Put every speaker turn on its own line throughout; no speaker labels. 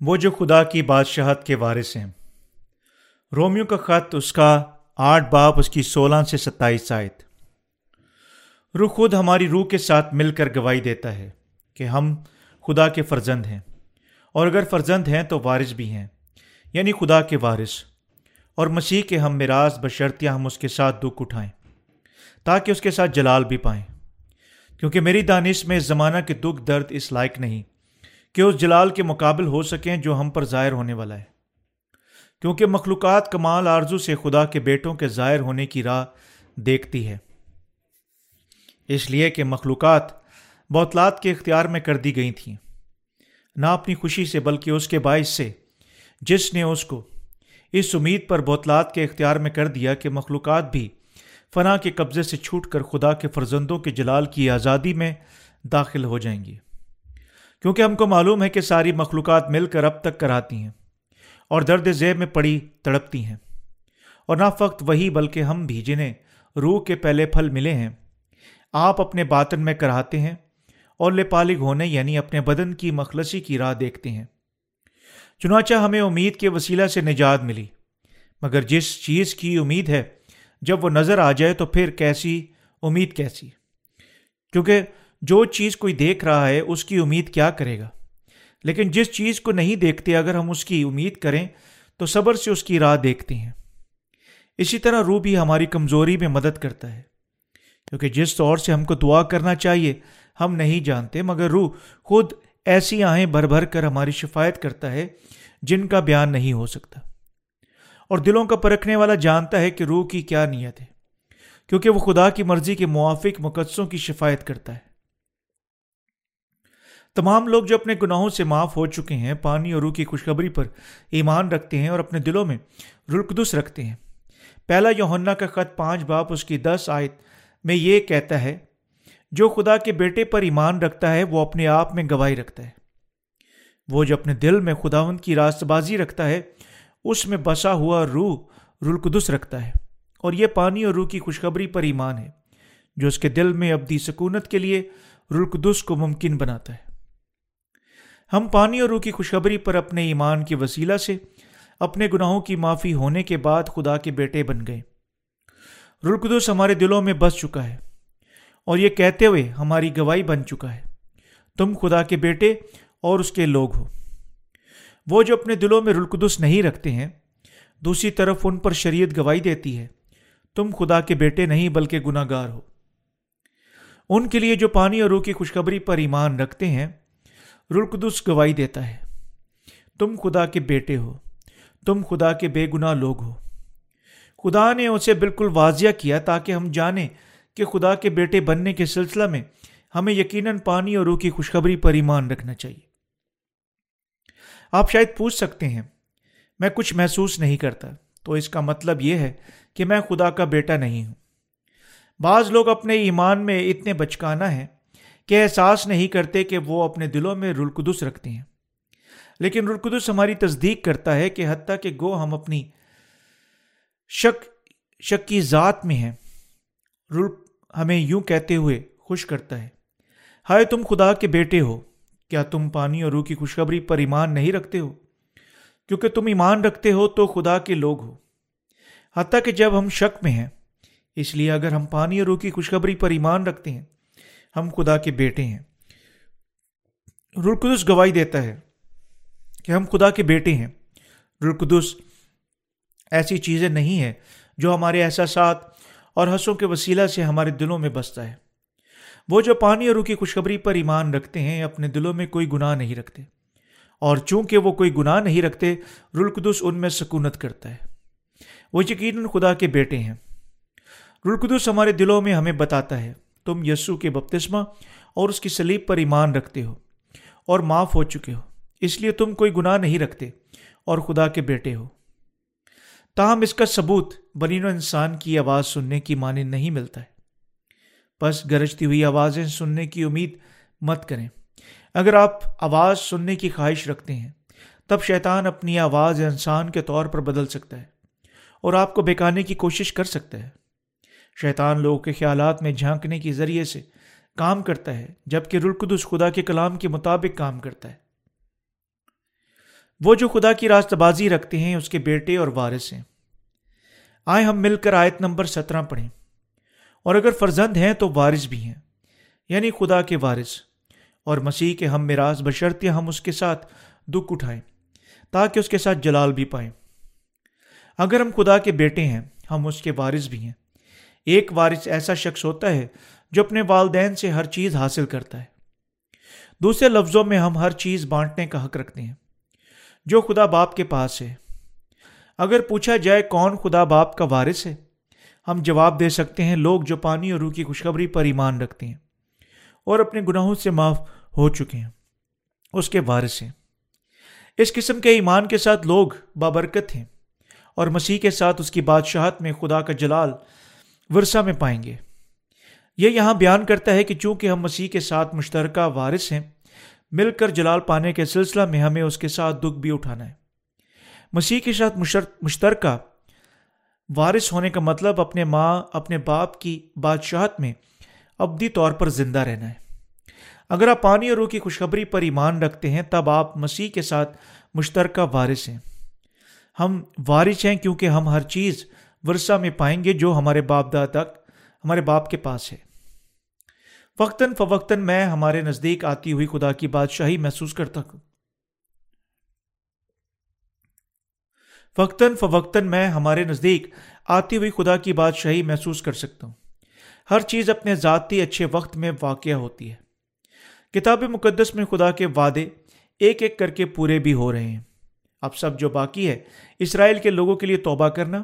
وہ جو خدا کی بادشاہت کے وارث ہیں۔ رومیو کا خط اس کا آٹھ باپ اس کی سولہ سے ستائیس آیت۔ روح خود ہماری روح کے ساتھ مل کر گواہی دیتا ہے کہ ہم خدا کے فرزند ہیں۔ اور اگر فرزند ہیں تو وارث بھی ہیں یعنی خدا کے وارث۔ اور مسیح کے ہم مراز بشرطیاں ہم اس کے ساتھ دکھ اٹھائیں، تاکہ اس کے ساتھ جلال بھی پائیں۔ کیونکہ میری دانش میں اس زمانہ کے دکھ درد اس لائق نہیں۔ کہ اس جلال کے مقابل ہو سکیں جو ہم پر ظاہر ہونے والا ہے۔ کیونکہ مخلوقات کمال آرزو سے خدا کے بیٹوں کے ظاہر ہونے کی راہ دیکھتی ہے۔ اس لیے کہ مخلوقات بوتلات کے اختیار میں کر دی گئی تھیں۔ نہ اپنی خوشی سے بلکہ اس کے باعث سے جس نے اس کو اس امید پر بوتلات کے اختیار میں کر دیا کہ مخلوقات بھی فنا کے قبضے سے چھوٹ کر خدا کے فرزندوں کے جلال کی آزادی میں داخل ہو جائیں گی۔ کیونکہ ہم کو معلوم ہے کہ ساری مخلوقات مل کر اب تک کراتی ہیں اور درد ذیب میں پڑی، تڑپتی ہیں۔ اور نہ فقط وہی بلکہ ہم بھی جنہیں روح کے پہلے پھل ملے ہیں، آپ اپنے باطن میں کراتے ہیں اور لپالگ ہونے یعنی اپنے بدن کی مخلصی کی راہ دیکھتے ہیں۔ چنانچہ ہمیں امید کے وسیلہ سے نجات ملی، مگر جس چیز کی امید ہے، جب وہ نظر آ جائے تو پھر کیسی، امید کیسی؟ کیونکہ جو چیز کوئی دیکھ رہا ہے، اس کی امید کیا کرے گا؟ لیکن جس چیز کو نہیں دیکھتے، اگر ہم اس کی امید کریں، تو صبر سے اس کی راہ دیکھتے ہیں۔ اسی طرح روح بھی ہماری کمزوری میں مدد کرتا ہے۔ کیونکہ جس طور سے ہم کو دعا کرنا چاہیے، ہم نہیں جانتے، مگر روح خود ایسی آہیں بھر بھر کر ہماری شفایت کرتا ہے، جن کا بیان نہیں ہو سکتا۔ اور دلوں کا پرکھنے والا جانتا ہے کہ روح کی کیا نیت ہے، کیونکہ وہ خدا کی مرضی کے موافق مقدسوں کی شفایت کرتا ہے۔ تمام لوگ جو اپنے گناہوں سے معاف ہو چکے ہیں، پانی اور روح کی خوشخبری پر ایمان رکھتے ہیں اور اپنے دلوں میں رلقدس رکھتے ہیں۔ پہلا یوہنا کا خط پانچ باپ، اس کی دس آیت میں یہ کہتا ہے، جو خدا کے بیٹے پر ایمان رکھتا ہے، وہ اپنے آپ میں گواہی رکھتا ہے۔ وہ جو اپنے دل میں خداون کی راست بازی رکھتا ہے، اس میں بسا ہوا روح رلقدس رکھتا ہے۔ اور یہ پانی اور روح کی خوشخبری پر ایمان ہے، جو اس کے دل میں ابدی سکونت کے لیے رلقدس کو ممکن بناتا ہے۔ ہم پانی اور روح کی خوشخبری پر اپنے ایمان کے وسیلہ سے اپنے گناہوں کی معافی ہونے کے بعد خدا کے بیٹے بن گئے۔ رلقدس ہمارے دلوں میں بس چکا ہے اور یہ کہتے ہوئے ہماری گواہی بن چکا ہے۔ تم خدا کے بیٹے اور اس کے لوگ ہو۔ وہ جو اپنے دلوں میں رلقدس نہیں رکھتے ہیں، دوسری طرف ان پر شریعت گواہی دیتی ہے، تم خدا کے بیٹے نہیں بلکہ گناہ گار ہو۔ ان کے لیے جو پانی اور روح کی خوشخبری پر ایمان رکھتے ہیں رلقدس گواہی دیتا ہے۔ تم خدا کے بیٹے ہو۔ تم خدا کے بے گناہ لوگ ہو۔ خدا نے اسے بالکل واضح کیا تاکہ ہم جانیں کہ خدا کے بیٹے بننے کے سلسلہ میں ہمیں یقیناً پانی اور روح کی خوشخبری پر ایمان رکھنا چاہیے۔ آپ شاید پوچھ سکتے ہیں، میں کچھ محسوس نہیں کرتا، تو اس کا مطلب یہ ہے کہ میں خدا کا بیٹا نہیں ہوں۔ بعض لوگ اپنے ایمان میں اتنے بچکانا ہیں کہ احساس نہیں کرتے کہ وہ اپنے دلوں میں رلقدس رکھتے ہیں۔ لیکن رلقدس ہماری تصدیق کرتا ہے کہ حتیٰ کہ گو ہم اپنی شک شک کی ذات میں ہیں۔ رلق ہمیں یوں کہتے ہوئے خوش کرتا ہے۔ ہائے تم خدا کے بیٹے ہو، کیا تم پانی اور روح کی خوشخبری پر ایمان نہیں رکھتے ہو؟ کیونکہ تم ایمان رکھتے ہو تو خدا کے لوگ ہو۔ حتیٰ کہ جب ہم شک میں ہیں، اس لیے اگر ہم پانی اور روح کی خوشخبری پر ایمان رکھتے ہیں ہم خدا کے بیٹے ہیں۔ رلقدس گواہی دیتا ہے کہ ہم خدا کے بیٹے ہیں۔ رلقدس ایسی چیزیں نہیں ہیں جو ہمارے احساسات اور حسوں کے وسیلہ سے ہمارے دلوں میں بستا ہے۔ وہ جو پانی اور روح کی خوشخبری پر ایمان رکھتے ہیں، اپنے دلوں میں کوئی گناہ نہیں رکھتے۔ اور چونکہ وہ کوئی گناہ نہیں رکھتے رلقدس ان میں سکونت کرتا ہے۔ وہ یقیناً خدا کے بیٹے ہیں۔ رلقدس ہمارے دلوں میں ہمیں بتاتا ہے تم یسو کے بپتسمہ اور اس کی سلیب پر ایمان رکھتے ہو اور معاف ہو چکے ہو۔ اس لیے تم کوئی گناہ نہیں رکھتے اور خدا کے بیٹے ہو۔ تاہم اس کا ثبوت بنین و انسان کی آواز سننے کی معنی نہیں ملتا ہے۔ بس گرجتی ہوئی آوازیں سننے کی امید مت کریں۔ اگر آپ آواز سننے کی خواہش رکھتے ہیں، تب شیطان اپنی آواز انسان کے طور پر بدل سکتا ہے اور آپ کو بیکانے کی کوشش کر سکتا ہے۔ شیطان لوگوں کے خیالات میں جھانکنے کے ذریعے سے کام کرتا ہے، جبکہ رلقدس خدا کے کلام کے مطابق کام کرتا ہے۔ وہ جو خدا کی راست بازی رکھتے ہیں، اس کے بیٹے اور وارث ہیں۔ آئے ہم مل کر آیت نمبر سترہ پڑھیں۔ اور اگر فرزند ہیں تو وارث بھی ہیں یعنی خدا کے وارث۔ اور مسیح کے ہم میراث بشرتے ہم اس کے ساتھ دکھ اٹھائیں، تاکہ اس کے ساتھ جلال بھی پائیں۔ اگر ہم خدا کے بیٹے ہیں، ہم اس کے وارث بھی ہیں۔ ایک وارث ایسا شخص ہوتا ہے جو اپنے والدین سے ہر چیز حاصل کرتا ہے۔ دوسرے لفظوں میں ہم ہر چیز بانٹنے کا حق رکھتے ہیں۔ جو خدا باپ کے پاس ہے۔ اگر پوچھا جائے کون خدا باپ کا وارث ہے، ہم جواب دے سکتے ہیں، لوگ جو پانی اور روح کی خوشخبری پر ایمان رکھتے ہیں اور اپنے گناہوں سے معاف ہو چکے ہیں۔ اس کے وارث ہیں۔ اس قسم کے ایمان کے ساتھ لوگ بابرکت ہیں اور مسیح کے ساتھ اس کی بادشاہت میں خدا کا جلال ورثہ میں پائیں گے۔ یہ یہاں بیان کرتا ہے کہ چونکہ ہم مسیح کے ساتھ مشترکہ وارث ہیں، مل کر جلال پانے کے سلسلہ میں ہمیں اس کے ساتھ دکھ بھی اٹھانا ہے۔ مسیح کے ساتھ مشترکہ وارث ہونے کا مطلب اپنے ماں، اپنے باپ کی بادشاہت میں ابدی طور پر زندہ رہنا ہے۔ اگر آپ پانی اور روح کی خوشخبری پر ایمان رکھتے ہیں، تب آپ مسیح کے ساتھ مشترکہ وارث ہیں۔ ہم وارث ہیں کیونکہ ہم ہر چیز ورثہ میں پائیں گے جو ہمارے باپ دادا ہمارے باپ کے پاس ہے۔ وقتاً فوقتاً میں ہمارے نزدیک آتی ہوئی خدا کی بادشاہی محسوس کرتا ہوں۔ وقتاً فوقتاً میں ہمارے نزدیک آتی ہوئی خدا کی بادشاہی محسوس کر سکتا ہوں۔ ہر چیز اپنے ذاتی اچھے وقت میں واقع ہوتی ہے۔ کتاب مقدس میں خدا کے وعدے ایک ایک کر کے پورے بھی ہو رہے ہیں۔ اب سب جو باقی ہے، اسرائیل کے لوگوں کے لیے توبہ کرنا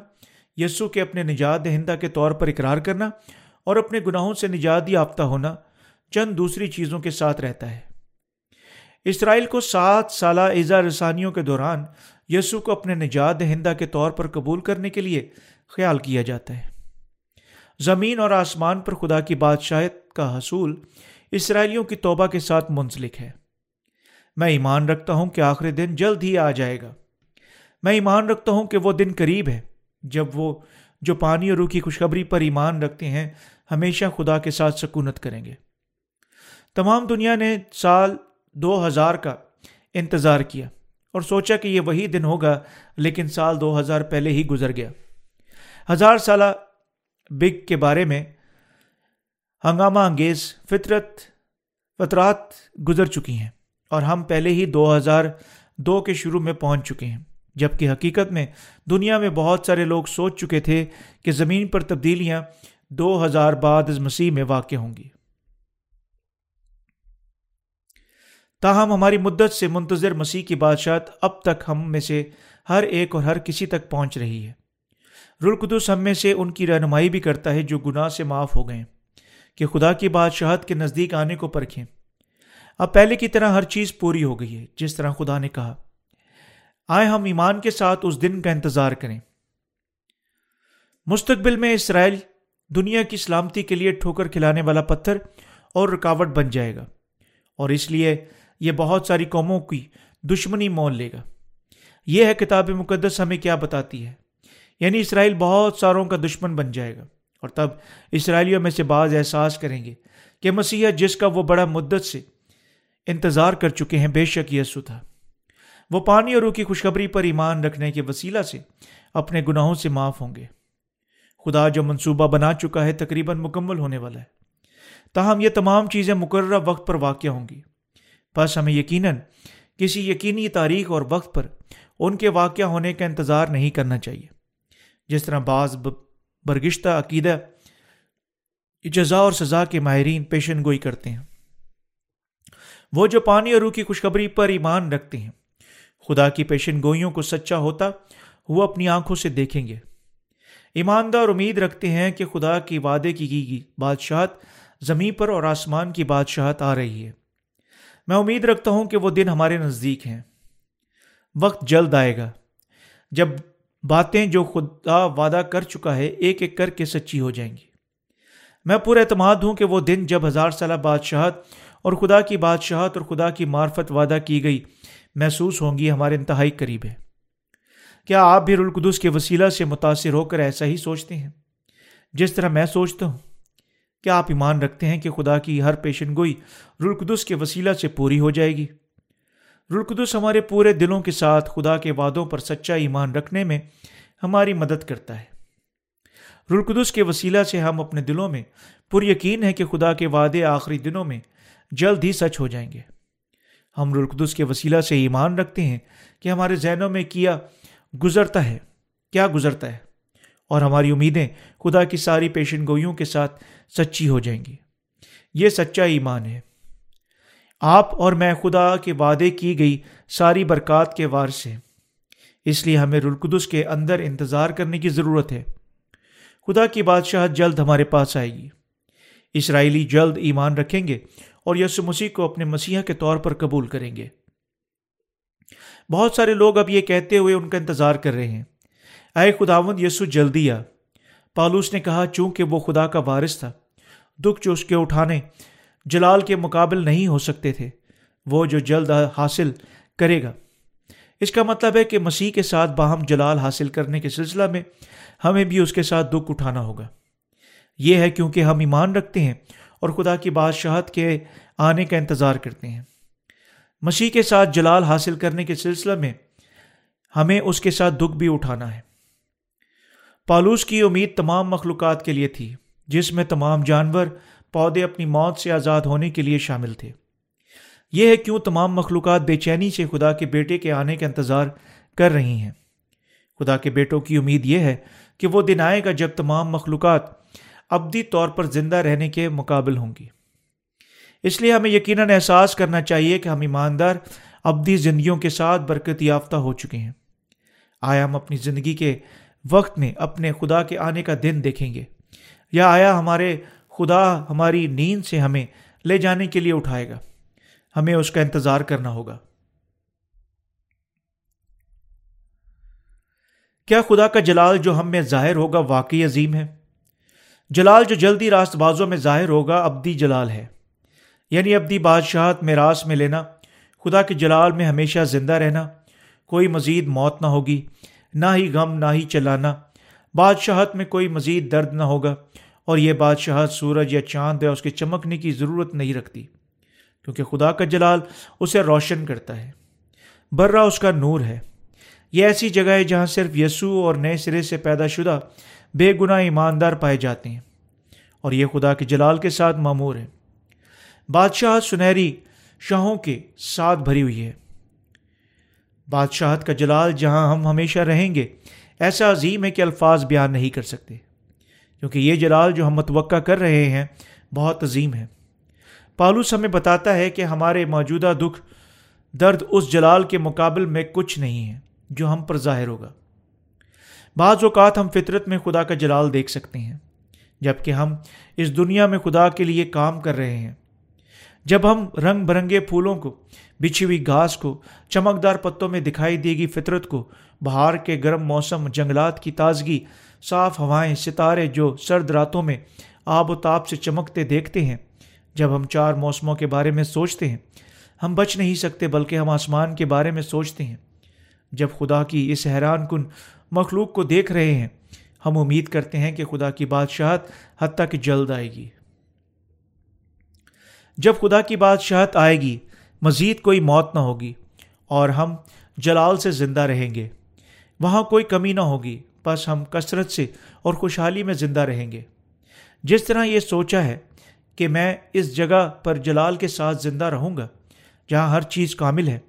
یسو کے اپنے نجات دہندہ کے طور پر اقرار کرنا اور اپنے گناہوں سے نجات یافتہ ہونا چند دوسری چیزوں کے ساتھ رہتا ہے۔ اسرائیل کو سات سالہ ایزا رسانیوں کے دوران یسو کو اپنے نجات دہندہ کے طور پر قبول کرنے کے لیے خیال کیا جاتا ہے۔ زمین اور آسمان پر خدا کی بادشاہت کا حصول اسرائیلیوں کی توبہ کے ساتھ منسلک ہے۔ میں ایمان رکھتا ہوں کہ آخری دن جلد ہی آ جائے گا۔ میں ایمان رکھتا ہوں کہ وہ دن قریب ہے۔ جب وہ جو پانی اور روح کی خوشخبری پر ایمان رکھتے ہیں، ہمیشہ خدا کے ساتھ سکونت کریں گے۔ تمام دنیا نے سال دو ہزار کا انتظار کیا اور سوچا کہ یہ وہی دن ہوگا، لیکن سال دو ہزار پہلے ہی گزر گیا۔ ہزار سالہ بگ کے بارے میں ہنگامہ انگیز فطرت فطرات گزر چکی ہیں اور ہم پہلے ہی دو ہزار دو کے شروع میں پہنچ چکے ہیں۔ جبکہ حقیقت میں دنیا میں بہت سارے لوگ سوچ چکے تھے کہ زمین پر تبدیلیاں دو ہزار بعد از مسیح میں واقع ہوں گی۔ تاہم، ہماری مدت سے منتظر مسیح کی بادشاہت اب تک ہم میں سے ہر ایک اور ہر کسی تک پہنچ رہی ہے۔ رلقدس ہم میں سے ان کی رہنمائی بھی کرتا ہے جو گناہ سے معاف ہو گئے کہ خدا کی بادشاہت کے نزدیک آنے کو پرکھیں۔ اب پہلے کی طرح ہر چیز پوری ہو گئی ہے، جس طرح خدا نے کہا۔ آئے ہم ایمان کے ساتھ اس دن کا انتظار کریں۔ مستقبل میں اسرائیل دنیا کی سلامتی کے لیے ٹھوکر کھلانے والا پتھر اور رکاوٹ بن جائے گا اور اس لیے یہ بہت ساری قوموں کی دشمنی مول لے گا۔ یہ ہے کتاب مقدس ہمیں کیا بتاتی ہے؟ یعنی اسرائیل بہت ساروں کا دشمن بن جائے گا اور تب اسرائیلیوں میں سے بعض احساس کریں گے کہ مسیح جس کا وہ بڑا مدت سے انتظار کر چکے ہیں، بے شک یسو تھا۔ وہ پانی اور روح کی خوشخبری پر ایمان رکھنے کے وسیلہ سے اپنے گناہوں سے معاف ہوں گے۔ خدا جو منصوبہ بنا چکا ہے تقریباً مکمل ہونے والا ہے۔ تاہم یہ تمام چیزیں مقررہ وقت پر واقع ہوں گی۔ بس ہمیں یقیناً کسی یقینی تاریخ اور وقت پر ان کے واقع ہونے کا انتظار نہیں کرنا چاہیے۔ جس طرح بعض برگشتہ عقیدہ جزا اور سزا کے ماہرین پیشن گوئی کرتے ہیں۔ وہ جو پانی اور روح کی خوشخبری پر ایمان رکھتے ہیں خدا کی پیشن گوئیوں کو سچا ہوتا، وہ اپنی آنکھوں سے دیکھیں گے۔ ایماندار امید رکھتے ہیں کہ خدا کی وعدے کی گئی بادشاہت زمین پر اور آسمان کی بادشاہت آ رہی ہے۔ میں امید رکھتا ہوں کہ وہ دن ہمارے نزدیک ہیں۔ وقت جلد آئے گا۔ جب باتیں جو خدا وعدہ کر چکا ہے ایک ایک کر کے سچی ہو جائیں گی۔ میں پورا اعتماد ہوں کہ وہ دن جب ہزار سالہ بادشاہت اور خدا کی بادشاہت اور خدا کی معرفت وعدہ کی گئی محسوس ہوں گی ہمارے انتہائی قریب ہے۔ کیا آپ بھی رلقدس کے وسیلہ سے متاثر ہو کر ایسا ہی سوچتے ہیں؟ جس طرح میں سوچتا ہوں۔ کیا آپ ایمان رکھتے ہیں کہ خدا کی ہر پیشن گوئی رلقدس کے وسیلہ سے پوری ہو جائے گی؟ رلقدس ہمارے پورے دلوں کے ساتھ خدا کے وعدوں پر سچا ایمان رکھنے میں ہماری مدد کرتا ہے۔ رلقدس کے وسیلہ سے ہم اپنے دلوں میں پر یقین ہے کہ خدا کے وعدے آخری دنوں میں جلد ہی سچ ہو جائیں گے۔ ہم رلقدس کے وسیلہ سے ایمان رکھتے ہیں کہ ہمارے ذہنوں میں کیا گزرتا ہے، کیا گزرتا ہے۔ اور ہماری امیدیں خدا کی ساری پیشن گوئیوں کے ساتھ سچی ہو جائیں گی۔ یہ سچا ایمان ہے۔ آپ اور میں خدا کے وعدے کی گئی ساری برکات کے وارث ہیں۔ اس لیے ہمیں رلقدس کے اندر انتظار کرنے کی ضرورت ہے۔ خدا کی بادشاہت جلد ہمارے پاس آئے گی۔ اسرائیلی جلد ایمان رکھیں گے اور یسو مسیح کو اپنے مسیح کے طور پر قبول کریں گے۔ بہت سارے لوگ اب یہ کہتے ہوئے ان کا انتظار کر رہے ہیں۔ اے خداوند یسو جلدی آ۔ پالوس نے کہا، چونکہ وہ خدا کا وارث تھا، دکھ جو اس کے اٹھانے جلال کے مقابل نہیں ہو سکتے تھے، وہ جو جلد حاصل کرے گا۔ اس کا مطلب ہے کہ مسیح کے ساتھ باہم جلال حاصل کرنے کے سلسلہ میں ہمیں بھی اس کے ساتھ دکھ اٹھانا ہوگا۔ یہ ہے کیونکہ ہم ایمان رکھتے ہیں اور خدا کی بادشاہت کے آنے کا انتظار کرتے ہیں۔ مسیح کے ساتھ جلال حاصل کرنے کے سلسلہ میں ہمیں اس کے ساتھ دکھ بھی اٹھانا ہے۔ پالوس کی امید تمام مخلوقات کے لیے تھی، جس میں تمام جانور پودے اپنی موت سے آزاد ہونے کے لیے شامل تھے۔ یہ ہے کیوں تمام مخلوقات بے چینی سے خدا کے بیٹے کے آنے کا انتظار کر رہی ہیں۔ خدا کے بیٹوں کی امید یہ ہے کہ وہ دن آئے گا جب تمام مخلوقات ابدی طور پر زندہ رہنے کے مقابل ہوں گی۔ اس لیے ہمیں یقیناً احساس کرنا چاہیے کہ ہم ایماندار ابدی زندگیوں کے ساتھ برکت یافتہ ہو چکے ہیں۔ آیا ہم اپنی زندگی کے وقت میں اپنے خدا کے آنے کا دن دیکھیں گے؟ یا آیا ہمارے خدا ہماری نیند سے ہمیں لے جانے کے لیے اٹھائے گا؟ ہمیں اس کا انتظار کرنا ہوگا۔ کیا خدا کا جلال جو ہم میں ظاہر ہوگا واقعی عظیم ہے؟ جلال جو جلدی راست بازوں میں ظاہر ہوگا، ابدی جلال ہے۔ یعنی ابدی بادشاہت میں راس میں لینا، خدا کے جلال میں ہمیشہ زندہ رہنا، کوئی مزید موت نہ ہوگی، نہ ہی غم، نہ ہی چلانا۔ بادشاہت میں کوئی مزید درد نہ ہوگا، اور یہ بادشاہت سورج یا چاند یا اس کے چمکنے کی ضرورت نہیں رکھتی، کیونکہ خدا کا جلال اسے روشن کرتا ہے۔ برا اس کا نور ہے۔ یہ ایسی جگہ ہے جہاں صرف یسوع اور نئے سرے سے پیدا شدہ بے گناہ ایماندار پائے جاتے ہیں۔ اور یہ خدا کے جلال کے ساتھ معمور ہے۔ بادشاہت سنہری شاہوں کے ساتھ بھری ہوئی ہے۔ بادشاہت کا جلال جہاں ہم ہمیشہ رہیں گے، ایسا عظیم ہے کہ الفاظ بیان نہیں کر سکتے۔ کیونکہ یہ جلال جو ہم متوقع کر رہے ہیں، بہت عظیم ہے۔ پالوس ہمیں بتاتا ہے کہ ہمارے موجودہ دکھ، درد اس جلال کے مقابل میں کچھ نہیں ہے جو ہم پر ظاہر ہوگا۔ بعض اوقات ہم فطرت میں خدا کا جلال دیکھ سکتے ہیں جبکہ ہم اس دنیا میں خدا کے لیے کام کر رہے ہیں۔ جب ہم رنگ برنگے پھولوں کو، بچھی ہوئی گھاس کو، چمکدار پتوں میں دکھائی دے گی فطرت کو، بہار کے گرم موسم، جنگلات کی تازگی، صاف ہوائیں، ستارے جو سرد راتوں میں آب و تاب سے چمکتے دیکھتے ہیں، جب ہم چار موسموں کے بارے میں سوچتے ہیں، ہم بچ نہیں سکتے بلکہ ہم آسمان کے بارے میں سوچتے ہیں۔ جب خدا کی اس حیران کن مخلوق کو دیکھ رہے ہیں۔ ہم امید کرتے ہیں کہ خدا کی بادشاہت حتیٰ کہ جلد آئے گی۔ جب خدا کی بادشاہت آئے گی، مزید کوئی موت نہ ہوگی اور ہم جلال سے زندہ رہیں گے۔ وہاں کوئی کمی نہ ہوگی، بس ہم کثرت سے اور خوشحالی میں زندہ رہیں گے۔ جس طرح یہ سوچا ہے کہ میں اس جگہ پر جلال کے ساتھ زندہ رہوں گا، جہاں ہر چیز کامل ہے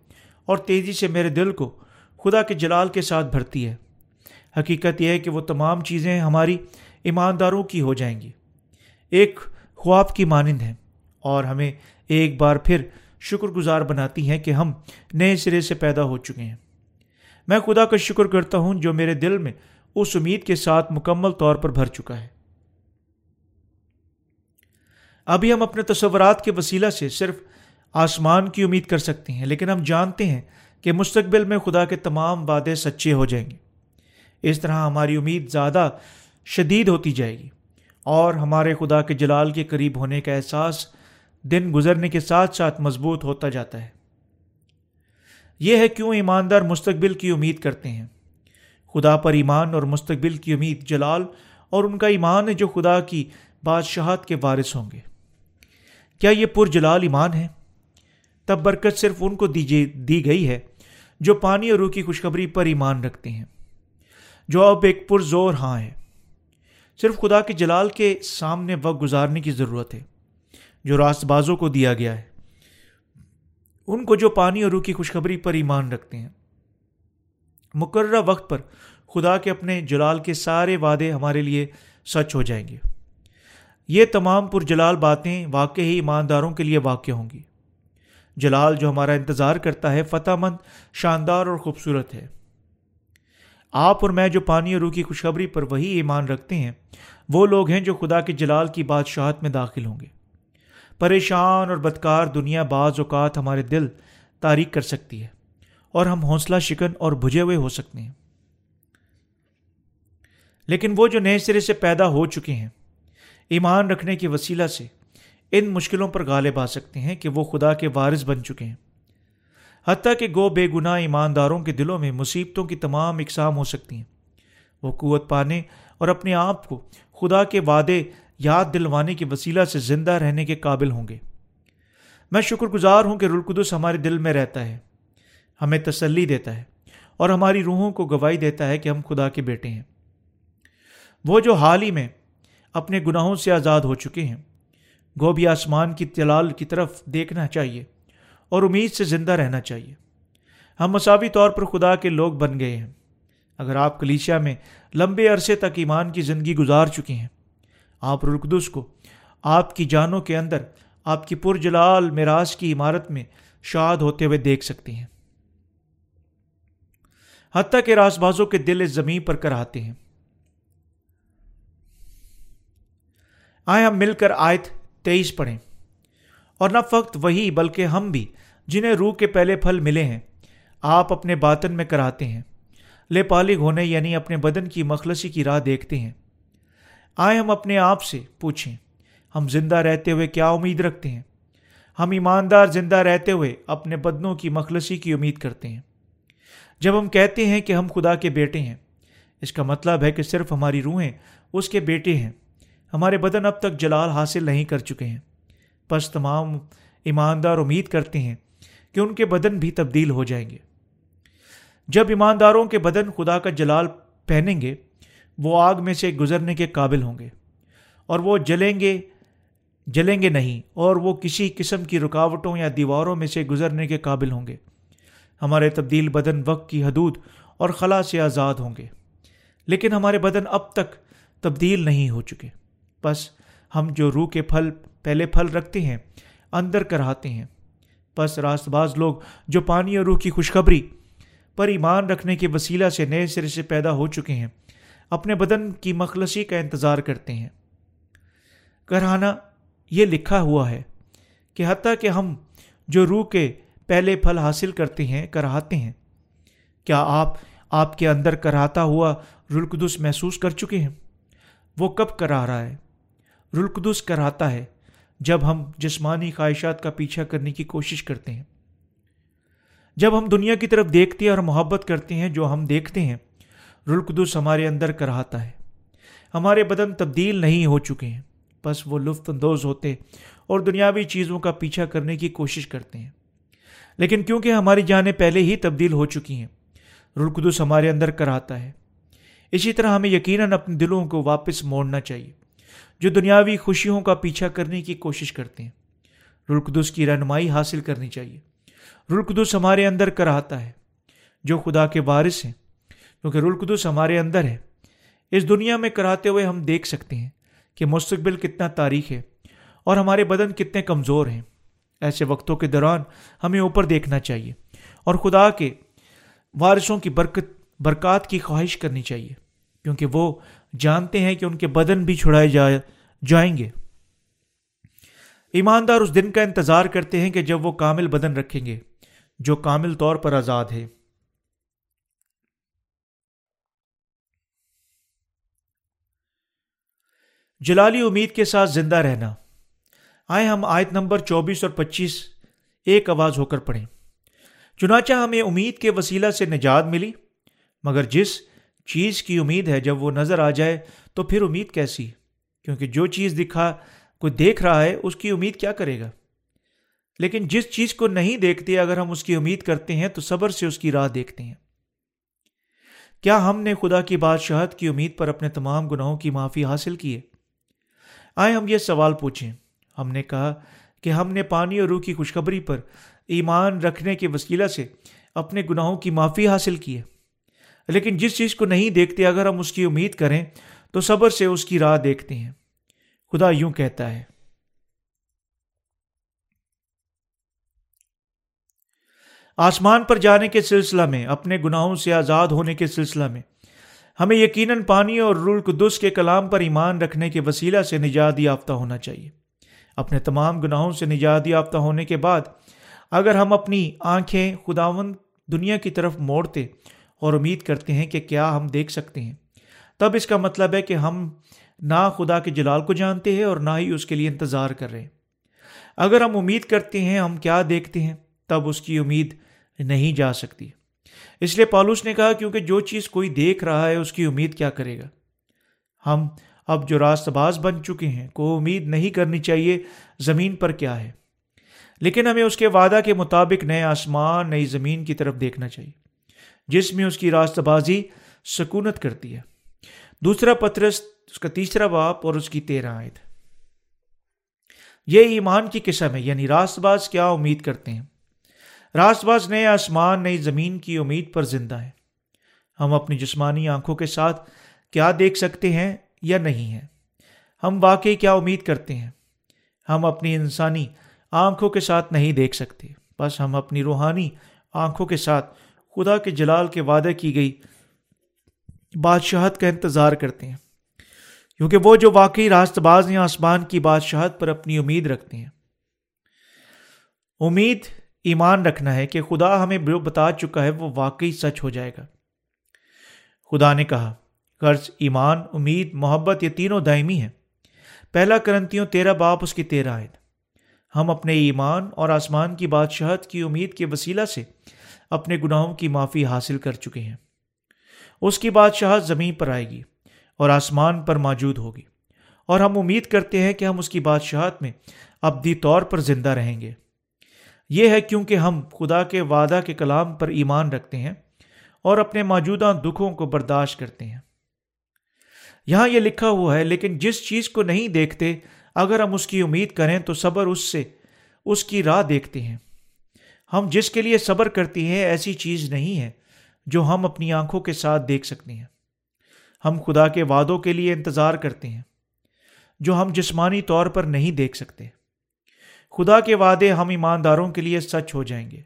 اور تیزی سے میرے دل کو خدا کے جلال کے ساتھ بھرتی ہے۔ حقیقت یہ ہے کہ وہ تمام چیزیں ہماری ایمانداروں کی ہو جائیں گی۔ ایک خواب کی مانند ہیں اور ہمیں ایک بار پھر شکر گزار بناتی ہیں کہ ہم نئے سرے سے پیدا ہو چکے ہیں۔ میں خدا کا شکر کرتا ہوں جو میرے دل میں اس امید کے ساتھ مکمل طور پر بھر چکا ہے۔ ابھی ہم اپنے تصورات کے وسیلہ سے صرف آسمان کی امید کر سکتے ہیں، لیکن ہم جانتے ہیں کہ مستقبل میں خدا کے تمام وعدے سچے ہو جائیں گے۔ اس طرح ہماری امید زیادہ شدید ہوتی جائے گی۔ اور ہمارے خدا کے جلال کے قریب ہونے کا احساس دن گزرنے کے ساتھ ساتھ مضبوط ہوتا جاتا ہے۔ یہ ہے کیوں ایماندار مستقبل کی امید کرتے ہیں۔ خدا پر ایمان اور مستقبل کی امید جلال اور ان کا ایمان ہے جو خدا کی بادشاہت کے وارث ہوں گے۔ کیا یہ پر جلال ایمان ہے؟ تب برکت صرف ان کو دی گئی ہے جو پانی اور روح کی خوشخبری پر ایمان رکھتے ہیں۔ جو اب ایک پرزور ہاں ہے۔ صرف خدا کے جلال کے سامنے وقت گزارنے کی ضرورت ہے، جو راست بازوں کو دیا گیا ہے۔ ان کو جو پانی اور روح کی خوشخبری پر ایمان رکھتے ہیں۔ مقررہ وقت پر خدا کے اپنے جلال کے سارے وعدے ہمارے لیے سچ ہو جائیں گے۔ یہ تمام پرجلال باتیں واقع ہی ایمانداروں کے لیے واقع ہوں گی۔ جلال جو ہمارا انتظار کرتا ہے، فتح مند، شاندار اور خوبصورت ہے۔ آپ اور میں جو پانی اور روح کی خوشخبری پر وہی ایمان رکھتے ہیں، وہ لوگ ہیں جو خدا کے جلال کی بادشاہت میں داخل ہوں گے۔ پریشان اور بدکار دنیا بعض اوقات ہمارے دل تاریخ کر سکتی ہے اور ہم حوصلہ، شکن اور بجھے ہوئے ہو سکتے ہیں۔ لیکن وہ جو نئے سرے سے پیدا ہو چکے ہیں، ایمان رکھنے کے وسیلہ سے ان مشکلوں پر غالب آ سکتے ہیں کہ وہ خدا کے وارث بن چکے ہیں۔ حتیٰ کہ گو بے گناہ ایمانداروں کے دلوں میں مصیبتوں کی تمام اقسام ہو سکتی ہیں۔ وہ قوت پانے اور اپنے آپ کو خدا کے وعدے یاد دلوانے کے وسیلہ سے زندہ رہنے کے قابل ہوں گے۔ میں شکر گزار ہوں کہ رلقدس ہمارے دل میں رہتا ہے، ہمیں تسلی دیتا ہے اور ہماری روحوں کو گواہی دیتا ہے کہ ہم خدا کے بیٹے ہیں۔ وہ جو حال ہی میں اپنے گناہوں سے آزاد ہو چکے ہیں گوبھی آسمان کی تلال کی طرف دیکھنا چاہیے۔ اور امید سے زندہ رہنا چاہیے۔ ہم مساوی طور پر خدا کے لوگ بن گئے ہیں۔ اگر آپ کلیشیا میں لمبے عرصے تک ایمان کی زندگی گزار چکے ہیں، آپ رقدس کو، آپ کی جانوں کے اندر، آپ کی پرجلال میراث کی عمارت میں شاد ہوتے ہوئے دیکھ سکتے ہیں۔ حتیٰ کہ راس بازوں کے دل اس زمین پر کراتے ہیں۔ آئے ہم مل کر آیت تیئیس پڑھیں۔ اور نہ فقط وہی بلکہ ہم بھی، جنہیں روح کے پہلے پھل ملے ہیں، آپ اپنے باطن میں کراتے ہیں۔ لے پالگ ہونے یعنی اپنے بدن کی مخلصی کی راہ دیکھتے ہیں۔ آئے ہم اپنے آپ سے پوچھیں، ہم زندہ رہتے ہوئے کیا امید رکھتے ہیں؟ ہم ایماندار زندہ رہتے ہوئے اپنے بدنوں کی مخلصی کی امید کرتے ہیں۔ جب ہم کہتے ہیں کہ ہم خدا کے بیٹے ہیں، اس کا مطلب ہے کہ صرف ہماری روحیں اس کے بیٹے ہیں۔ ہمارے بدن اب تک جلال حاصل نہیں کر چکے ہیں۔ بس تمام ایماندار امید کرتے ہیں کہ ان کے بدن بھی تبدیل ہو جائیں گے۔ جب ایمانداروں کے بدن خدا کا جلال پہنیں گے، وہ آگ میں سے گزرنے کے قابل ہوں گے اور وہ جلیں گے جلیں گے نہیں اور وہ کسی قسم کی رکاوٹوں یا دیواروں میں سے گزرنے کے قابل ہوں گے۔ ہمارے تبدیل بدن وقت کی حدود اور خلا سے آزاد ہوں گے، لیکن ہمارے بدن اب تک تبدیل نہیں ہو چکے۔ بس ہم جو روح کے پھل پہلے پھل رکھتے ہیں، اندر کراتے ہیں۔ بس راست باز لوگ جو پانی اور روح کی خوشخبری پر ایمان رکھنے کے وسیلہ سے نئے سرے سے پیدا ہو چکے ہیں، اپنے بدن کی مخلصی کا انتظار کرتے ہیں۔ کرہانا یہ لکھا ہوا ہے کہ حتیٰ کہ ہم جو روح کے پہلے پھل حاصل کرتے ہیں کراتے ہیں۔ کیا آپ آپ کے اندر کراتا ہوا رلقدس محسوس کر چکے ہیں؟ وہ کب کرا رہا ہے؟ رلقدس کراتا ہے۔ جب ہم جسمانی خواہشات کا پیچھا کرنے کی کوشش کرتے ہیں۔ جب ہم دنیا کی طرف دیکھتے ہیں اور محبت کرتے ہیں جو ہم دیکھتے ہیں رلقدس ہمارے اندر کراتا ہے۔ ہمارے بدن تبدیل نہیں ہو چکے ہیں، بس وہ لطف اندوز ہوتے اور دنیاوی چیزوں کا پیچھا کرنے کی کوشش کرتے ہیں۔ لیکن کیونکہ ہماری جانیں پہلے ہی تبدیل ہو چکی ہیں رلقدس ہمارے اندر کراتا ہے۔ اسی طرح ہمیں یقیناً اپنے دلوں کو واپس موڑنا چاہیے۔ جو دنیاوی خوشیوں کا پیچھا کرنے کی کوشش کرتے ہیں۔ رلقدس کی رہنمائی حاصل کرنی چاہیے۔ رلقدس ہمارے اندر کراتا ہے۔ جو خدا کے وارث ہیں، کیونکہ رلقدس ہمارے اندر ہے۔ اس دنیا میں کراتے ہوئے ہم دیکھ سکتے ہیں کہ مستقبل کتنا تاریخ ہے اور ہمارے بدن کتنے کمزور ہیں۔ ایسے وقتوں کے دوران ہمیں اوپر دیکھنا چاہیے اور خدا کے وارثوں کی برکت، برکات کی خواہش کرنی چاہیے، کیونکہ وہ جانتے ہیں کہ ان کے بدن بھی چھڑائے جائے جائیں گے۔ ایماندار اس دن کا انتظار کرتے ہیں کہ جب وہ کامل بدن رکھیں گے، جو کامل طور پر آزاد ہے۔ جلالی امید کے ساتھ زندہ رہنا۔ آئے ہم آیت نمبر چوبیس اور پچیس ایک آواز ہو کر پڑھیں۔ چنانچہ ہمیں امید کے وسیلہ سے نجات ملی، مگر جس چیز کی امید ہے جب وہ نظر آ جائے تو پھر امید کیسی؟ کیونکہ جو چیز دکھا، کوئی دیکھ رہا ہے، اس کی امید کیا کرے گا؟ لیکن جس چیز کو نہیں دیکھتے، اگر ہم اس کی امید کرتے ہیں تو صبر سے اس کی راہ دیکھتے ہیں۔ کیا ہم نے خدا کی بادشاہت کی امید پر اپنے تمام گناہوں کی معافی حاصل کی ہے؟ آئے ہم یہ سوال پوچھیں۔ ہم نے کہا کہ ہم نے پانی اور روح کی خوشخبری پر ایمان رکھنے کے وسیلہ سے اپنے گناہوں کی معافی حاصل کی ہے۔ لیکن جس چیز کو نہیں دیکھتے، اگر ہم اس کی امید کریں، تو صبر سے اس کی راہ دیکھتے ہیں۔ خدا یوں کہتا ہے۔ آسمان پر جانے کے سلسلہ میں، اپنے گناہوں سے آزاد ہونے کے سلسلہ میں، ہمیں یقیناً پانی اور رول قدس کے کلام پر ایمان رکھنے کے وسیلہ سے نجات یافتہ ہونا چاہیے۔ اپنے تمام گناہوں سے نجات یافتہ ہونے کے بعد، اگر ہم اپنی آنکھیں خداون دنیا کی طرف موڑتے اور امید کرتے ہیں کہ کیا ہم دیکھ سکتے ہیں۔ تب اس کا مطلب ہے کہ ہم نہ خدا کے جلال کو جانتے ہیں اور نہ ہی اس کے لیے انتظار کر رہے ہیں۔ اگر ہم امید کرتے ہیں ہم کیا دیکھتے ہیں، تب اس کی امید نہیں جا سکتی۔ اس لیے پالوس نے کہا، کیونکہ جو چیز کوئی دیکھ رہا ہے، اس کی امید کیا کرے گا؟ ہم اب جو راست باز بن چکے ہیں، کو امید نہیں کرنی چاہیے، زمین پر کیا ہے؟ لیکن ہمیں اس کے وعدہ کے مطابق نئے آسمان، نئی زمین کی طرف دیکھنا چاہیے۔ جس میں اس کی راست بازی سکونت کرتی ہے۔ دوسرا پترس، اس کا تیسرا باپ اور اس کی تیرہ آیت یہ ایمان کی قسم ہے یعنی راست باز کیا امید کرتے ہیں؟ راست باز نئے آسمان، نئی زمین کی امید پر زندہ ہے ہم اپنی جسمانی آنکھوں کے ساتھ کیا دیکھ سکتے ہیں یا نہیں ہیں؟ ہم واقعی کیا امید کرتے ہیں؟ ہم اپنی انسانی آنکھوں کے ساتھ نہیں دیکھ سکتے، بس ہم اپنی روحانی آنکھوں کے ساتھ خدا کے جلال کے وعدہ کی گئی، بادشاہت کا انتظار کرتے ہیں۔ کیونکہ وہ جو واقعی راست باز یا آسمان کی بادشاہت پر اپنی امید رکھتے ہیں۔ امید، ایمان رکھنا ہے کہ خدا ہمیں بتا چکا ہے، وہ واقعی سچ ہو جائے گا۔ خدا نے کہا قرض ایمان، امید، محبت، یہ تینوں دائمی ہیں۔ پہلا کرنتیوں تیرہ باپ، اس کی تیرہ آئے ہم اپنے ایمان اور آسمان کی بادشاہت کی امید کے وسیلہ سے اپنے گناہوں کی معافی حاصل کر چکے ہیں۔ اس کی بادشاہت زمین پر آئے گی اور آسمان پر موجود ہوگی۔ اور ہم امید کرتے ہیں کہ ہم اس کی بادشاہت میں ابدی طور پر زندہ رہیں گے۔ یہ ہے کیونکہ ہم خدا کے وعدہ کے کلام پر ایمان رکھتے ہیں اور اپنے موجودہ دکھوں کو برداشت کرتے ہیں۔ یہاں یہ لکھا ہوا ہے، لیکن جس چیز کو نہیں دیکھتے، اگر ہم اس کی امید کریں تو صبر اس سے، اس کی راہ دیکھتے ہیں۔ ہم جس کے لیے صبر کرتی ہیں، ایسی چیز نہیں ہے جو ہم اپنی آنکھوں کے ساتھ دیکھ سکتے ہیں۔ ہم خدا کے وعدوں کے لیے انتظار کرتے ہیں، جو ہم جسمانی طور پر نہیں دیکھ سکتے۔ خدا کے وعدے ہم ایمانداروں کے لیے سچ ہو جائیں گے،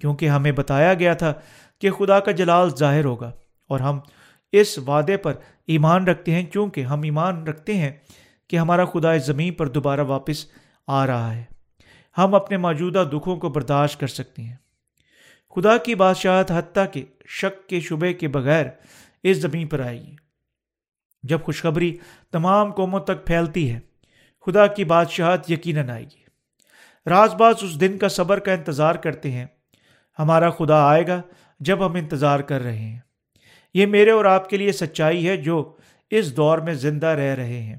کیونکہ ہمیں بتایا گیا تھا کہ خدا کا جلال ظاہر ہوگا۔ اور ہم اس وعدے پر ایمان رکھتے ہیں کیونکہ ہم ایمان رکھتے ہیں کہ ہمارا خدا اس زمین پر دوبارہ واپس آ رہا ہے۔ ہم اپنے موجودہ دکھوں کو برداشت کر سکتے ہیں۔ خدا کی بادشاہت حتیٰ کے شک کے شبے کے بغیر اس زمین پر آئے گی۔ جب خوشخبری تمام قوموں تک پھیلتی ہے، خدا کی بادشاہت یقیناً آئے گی۔ راز باز اس دن کا صبر کا انتظار کرتے ہیں۔ ہمارا خدا آئے گا جب ہم انتظار کر رہے ہیں۔ یہ میرے اور آپ کے لیے سچائی ہے جو اس دور میں زندہ رہ رہے ہیں۔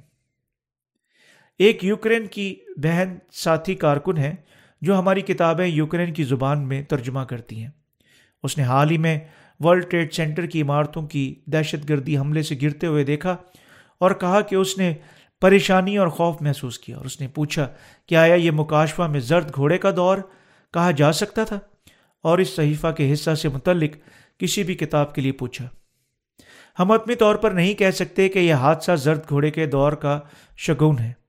ایک یوکرین کی بہن ساتھی کارکن ہے جو ہماری کتابیں یوکرین کی زبان میں ترجمہ کرتی ہیں۔ اس نے حال ہی میں ورلڈ ٹریڈ سینٹر کی عمارتوں کی دہشت گردی حملے سے گرتے ہوئے دیکھا اور کہا کہ اس نے پریشانی اور خوف محسوس کیا اور اس نے پوچھا کہ آیا یہ مکاشفہ میں زرد گھوڑے کا دور کہا جا سکتا تھا؟ اور اس صحیفہ کے حصہ سے متعلق کسی بھی کتاب کے لیے پوچھا۔ ہم اپنی طور پر نہیں کہہ سکتے کہ یہ حادثہ زرد گھوڑے کے دور کا شگون ہے۔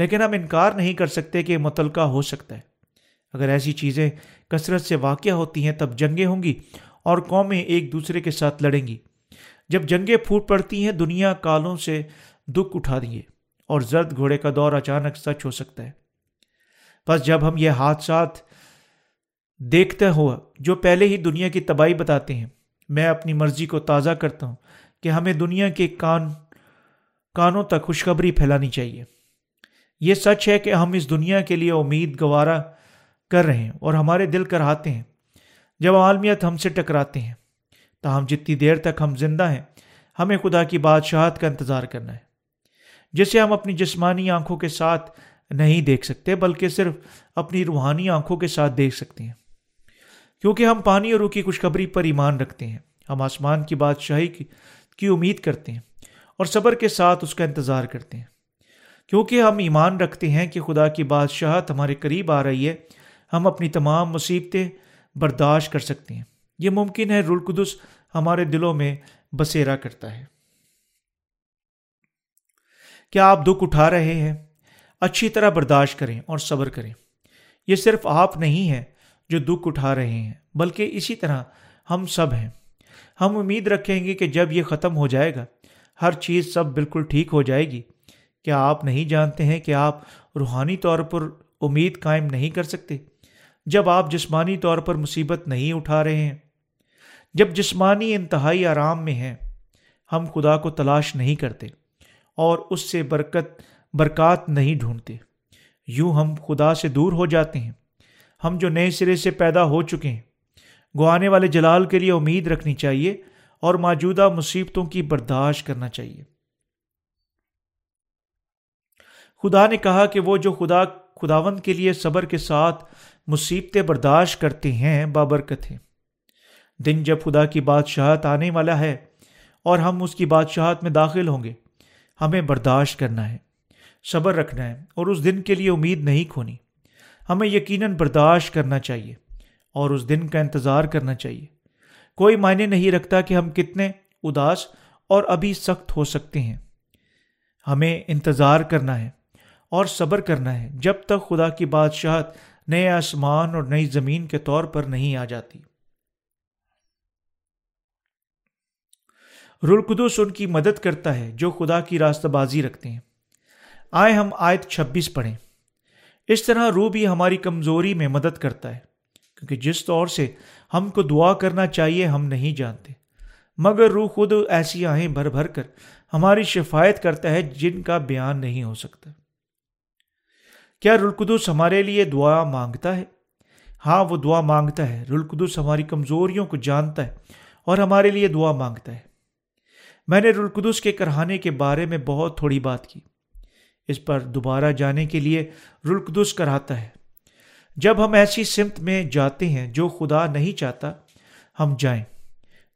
لیکن ہم انکار نہیں کر سکتے کہ متعلقہ ہو سکتا ہے۔ اگر ایسی چیزیں کثرت سے واقع ہوتی ہیں تب جنگیں ہوں گی اور قومیں ایک دوسرے کے ساتھ لڑیں گی۔ جب جنگیں پھوٹ پڑتی ہیں، دنیا کالوں سے دکھ اٹھا دیے اور زرد گھوڑے کا دور اچانک سچ ہو سکتا ہے۔ بس جب ہم یہ حادثات دیکھتے ہوا جو پہلے ہی دنیا کی تباہی بتاتے ہیں، میں اپنی مرضی کو تازہ کرتا ہوں کہ ہمیں دنیا کے کان، کانوں تک خوشخبری پھیلانی چاہیے۔ یہ سچ ہے کہ ہم اس دنیا کے لیے امید گوارا کر رہے ہیں اور ہمارے دل کراتے ہیں۔ جب عالمیت ہم سے ٹکراتے ہیں، تو ہم جتنی دیر تک ہم زندہ ہیں، ہمیں خدا کی بادشاہت کا انتظار کرنا ہے۔ جسے ہم اپنی جسمانی آنکھوں کے ساتھ نہیں دیکھ سکتے، بلکہ صرف اپنی روحانی آنکھوں کے ساتھ دیکھ سکتے ہیں۔ کیونکہ ہم پانی اور روح کی خوشخبری پر ایمان رکھتے ہیں، ہم آسمان کی بادشاہی کی امید کرتے ہیں اور صبر کے ساتھ اس کا انتظار کرتے ہیں۔ کیونکہ ہم ایمان رکھتے ہیں کہ خدا کی بادشاہت ہمارے قریب آ رہی ہے، ہم اپنی تمام مصیبتیں برداشت کر سکتے ہیں۔ یہ ممکن ہے رلقدس ہمارے دلوں میں بسیرا کرتا ہے۔ کیا آپ دکھ اٹھا رہے ہیں؟ اچھی طرح برداشت کریں اور صبر کریں۔ یہ صرف آپ نہیں ہیں جو دکھ اٹھا رہے ہیں، بلکہ اسی طرح ہم سب ہیں۔ ہم امید رکھیں گے کہ جب یہ ختم ہو جائے گا، ہر چیز سب بالکل ٹھیک ہو جائے گی۔ کیا آپ نہیں جانتے ہیں کہ آپ روحانی طور پر امید قائم نہیں کر سکتے؟ جب آپ جسمانی طور پر مصیبت نہیں اٹھا رہے ہیں، جب جسمانی انتہائی آرام میں ہیں، ہم خدا کو تلاش نہیں کرتے اور اس سے برکت، برکات نہیں ڈھونڈتے۔ یوں ہم خدا سے دور ہو جاتے ہیں۔ ہم جو نئے سرے سے پیدا ہو چکے ہیں۔ گوانے والے جلال کے لیے امید رکھنی چاہیے اور موجودہ مصیبتوں کی برداشت کرنا چاہیے۔ خدا نے کہا کہ وہ جو خدا خداوند کے لیے صبر کے ساتھ مصیبتیں برداشت کرتے ہیں، بابرکت ہیں دن جب خدا کی بادشاہت آنے والا ہے اور ہم اس کی بادشاہت میں داخل ہوں گے، ہمیں برداشت کرنا ہے، صبر رکھنا ہے اور اس دن کے لیے امید نہیں کھونی۔ ہمیں یقیناً برداشت کرنا چاہیے اور اس دن کا انتظار کرنا چاہیے۔ کوئی معنی نہیں رکھتا کہ ہم کتنے اداس اور ابھی سخت ہو سکتے ہیں۔ ہمیں انتظار کرنا ہے۔ اور صبر کرنا ہے جب تک خدا کی بادشاہت نئے آسمان اور نئی زمین کے طور پر نہیں آ جاتی۔ رلقدس ان کی مدد کرتا ہے جو خدا کی راستہ بازی رکھتے ہیں۔ آئے ہم آیت چھبیس پڑھیں۔ اس طرح روح بھی ہماری کمزوری میں مدد کرتا ہے، کیونکہ جس طور سے ہم کو دعا کرنا چاہیے ہم نہیں جانتے۔ مگر روح خود ایسی آہیں بھر بھر کر ہماری شفایت کرتا ہے جن کا بیان نہیں ہو سکتا۔ کیا رلقدس ہمارے لیے دعا مانگتا ہے؟ ہاں وہ دعا مانگتا ہے۔ رلقدس ہماری کمزوریوں کو جانتا ہے اور ہمارے لیے دعا مانگتا ہے۔ میں نے رلقدس کے کرہانے کے بارے میں بہت تھوڑی بات کی۔ اس پر دوبارہ جانے کے لیے رلقدس کراتا ہے۔ جب ہم ایسی سمت میں جاتے ہیں جو خدا نہیں چاہتا، ہم جائیں۔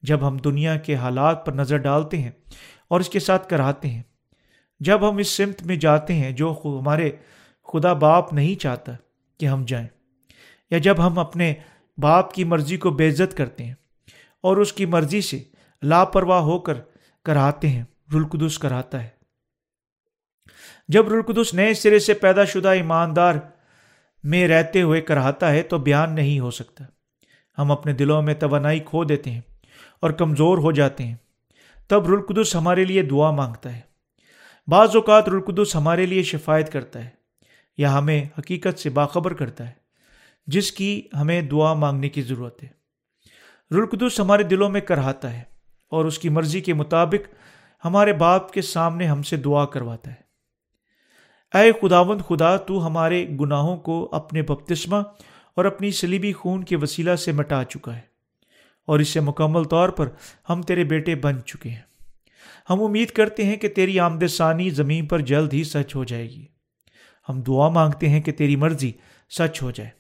جب ہم دنیا کے حالات پر نظر ڈالتے ہیں اور اس کے ساتھ کراتے ہیں۔ جب ہم اس سمت میں جاتے ہیں جو ہمارے خدا باپ نہیں چاہتا کہ ہم جائیں یا جب ہم اپنے باپ کی مرضی کو بے عزت کرتے ہیں اور اس کی مرضی سے لاپرواہ ہو کر کراتے ہیں رلقدس کراتا ہے۔ جب رلقدس نئے سرے سے پیدا شدہ ایماندار میں رہتے ہوئے کراتا ہے تو بیان نہیں ہو سکتا۔ ہم اپنے دلوں میں توانائی کھو دیتے ہیں اور کمزور ہو جاتے ہیں۔ تب رلقدس ہمارے لیے دعا مانگتا ہے۔ بعض اوقات رلقدس ہمارے لیے شفایت کرتا ہے۔ یا ہمیں حقیقت سے باخبر کرتا ہے، جس کی ہمیں دعا مانگنے کی ضرورت ہے۔ رلقدس ہمارے دلوں میں کرہاتا ہے اور اس کی مرضی کے مطابق ہمارے باپ کے سامنے ہم سے دعا کرواتا ہے۔ اے خداوند خدا، تو ہمارے گناہوں کو اپنے بپتسمہ اور اپنی سلیبی خون کے وسیلہ سے مٹا چکا ہے اور اس سے مکمل طور پر ہم تیرے بیٹے بن چکے ہیں۔ ہم امید کرتے ہیں کہ تیری آمد ثانی زمین پر جلد ہی سچ ہو جائے گی۔ ہم دعا مانگتے ہیں کہ تیری مرضی سچ ہو جائے۔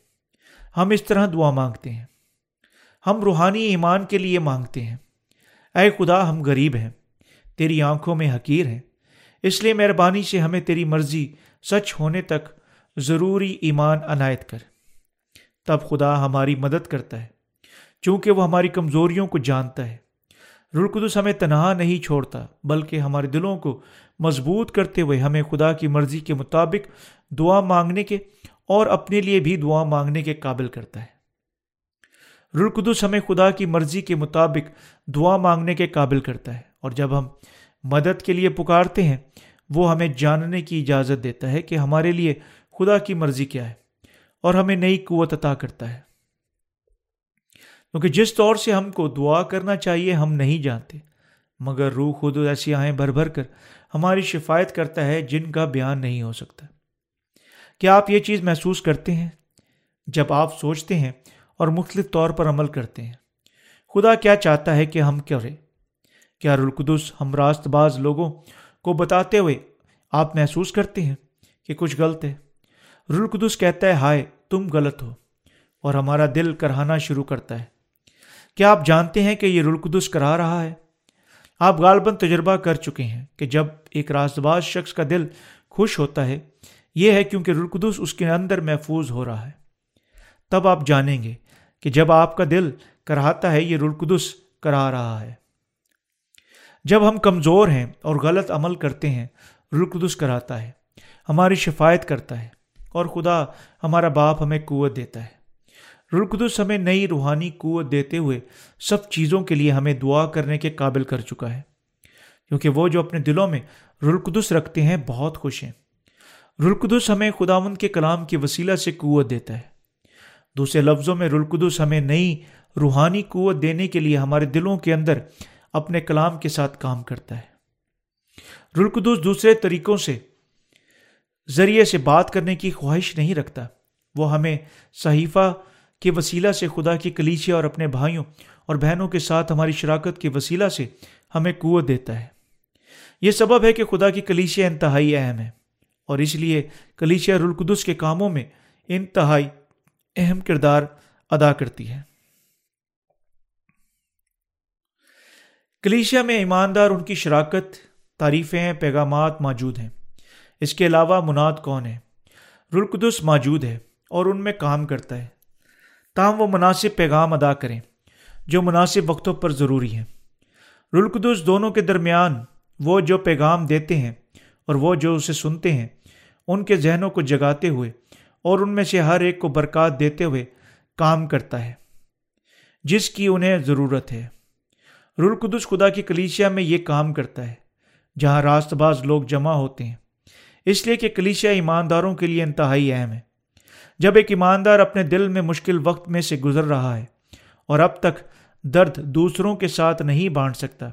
ہم اس طرح دعا مانگتے ہیں۔ ہم روحانی ایمان کے لیے مانگتے ہیں۔ اے خدا، ہم غریب ہیں۔ تیری آنکھوں میں حقیر ہیں۔ اس لیے مہربانی سے ہمیں تیری مرضی سچ ہونے تک ضروری ایمان عنایت کر۔ تب خدا ہماری مدد کرتا ہے، چونکہ وہ ہماری کمزوریوں کو جانتا ہے۔ رلقدس ہمیں تنہا نہیں چھوڑتا، بلکہ ہمارے دلوں کو مضبوط کرتے ہوئے ہمیں خدا کی مرضی کے مطابق دعا مانگنے کے اور اپنے لیے بھی دعا مانگنے کے قابل کرتا ہے۔ رلقدس ہمیں خدا کی مرضی کے مطابق دعا مانگنے کے قابل کرتا ہے، اور جب ہم مدد کے لیے پکارتے ہیں، وہ ہمیں جاننے کی اجازت دیتا ہے کہ ہمارے لیے خدا کی مرضی کیا ہے اور ہمیں نئی قوت عطا کرتا ہے۔ کیونکہ جس طور سے ہم کو دعا کرنا چاہیے، ہم نہیں جانتے۔ مگر روح خود ایسی آہیں بھر بھر کر ہماری شفایت کرتا ہے جن کا بیان نہیں ہو سکتا۔ کیا آپ یہ چیز محسوس کرتے ہیں؟ جب آپ سوچتے ہیں اور مختلف طور پر عمل کرتے ہیں۔ خدا کیا چاہتا ہے کہ ہم کریں؟ کیا رلقدس ہم راست باز لوگوں کو بتاتے ہوئے آپ محسوس کرتے ہیں کہ کچھ غلط ہے؟ رلقدس کہتا ہے، ہائے، تم غلط ہو اور ہمارا دل کرہانا شروع کرتا ہے۔ کیا آپ جانتے ہیں کہ یہ رلقدس کرا رہا ہے؟ آپ غالباً تجربہ کر چکے ہیں کہ جب ایک راست باز شخص کا دل خوش ہوتا ہے، یہ ہے کیونکہ رلقدس اس کے اندر محفوظ ہو رہا ہے۔ تب آپ جانیں گے کہ جب آپ کا دل کراتا ہے، یہ رلقدس کرا رہا ہے۔ جب ہم کمزور ہیں اور غلط عمل کرتے ہیں رلقدس کراتا ہے، ہماری شفایت کرتا ہے اور خدا ہمارا باپ ہمیں قوت دیتا ہے۔ رلقدس ہمیں نئی روحانی قوت دیتے ہوئے سب چیزوں کے لیے ہمیں دعا کرنے کے قابل کر چکا ہے۔ کیونکہ وہ جو اپنے دلوں میں رلقدس رکھتے ہیں، بہت خوش ہیں۔ رلقدس ہمیں خداون کے کلام کی وسیلہ سے قوت دیتا ہے۔ دوسرے لفظوں میں رلقدس ہمیں نئی روحانی قوت دینے کے لیے ہمارے دلوں کے اندر اپنے کلام کے ساتھ کام کرتا ہے۔ رلقدس دوسرے طریقوں سے، ذریعے سے بات کرنے کی خواہش نہیں رکھتا۔ وہ ہمیں صحیفہ کے وسیلہ سے خدا کی کلیچے اور اپنے بھائیوں اور بہنوں کے ساتھ ہماری شراکت کے وسیلہ سے ہمیں قوت دیتا ہے۔ یہ سبب ہے کہ خدا کی کلیچے انتہائی اہم ہے اور اس لیے کلیچیا رلقدس کے کاموں میں انتہائی اہم کردار ادا کرتی ہے۔ کلیشیا میں ایماندار ان کی شراکت، تعریفیں، پیغامات موجود ہیں۔ اس کے علاوہ مناد کون ہے؟ رلقدس موجود ہے اور ان میں کام کرتا ہے۔ تاہم وہ مناسب پیغام ادا کریں، جو مناسب وقتوں پر ضروری ہیں۔ رلقدس دونوں کے درمیان وہ جو پیغام دیتے ہیں اور وہ جو اسے سنتے ہیں، ان کے ذہنوں کو جگاتے ہوئے اور ان میں سے ہر ایک کو برکات دیتے ہوئے کام کرتا ہے، جس کی انہیں ضرورت ہے۔ رلقدس خدا کی کلیشیا میں یہ کام کرتا ہے، جہاں راست باز لوگ جمع ہوتے ہیں۔ اس لیے کہ کلیشیا ایمانداروں کے لیے انتہائی اہم ہے۔ جب ایک ایماندار اپنے دل میں مشکل وقت میں سے گزر رہا ہے اور اب تک درد دوسروں کے ساتھ نہیں بانٹ سکتا،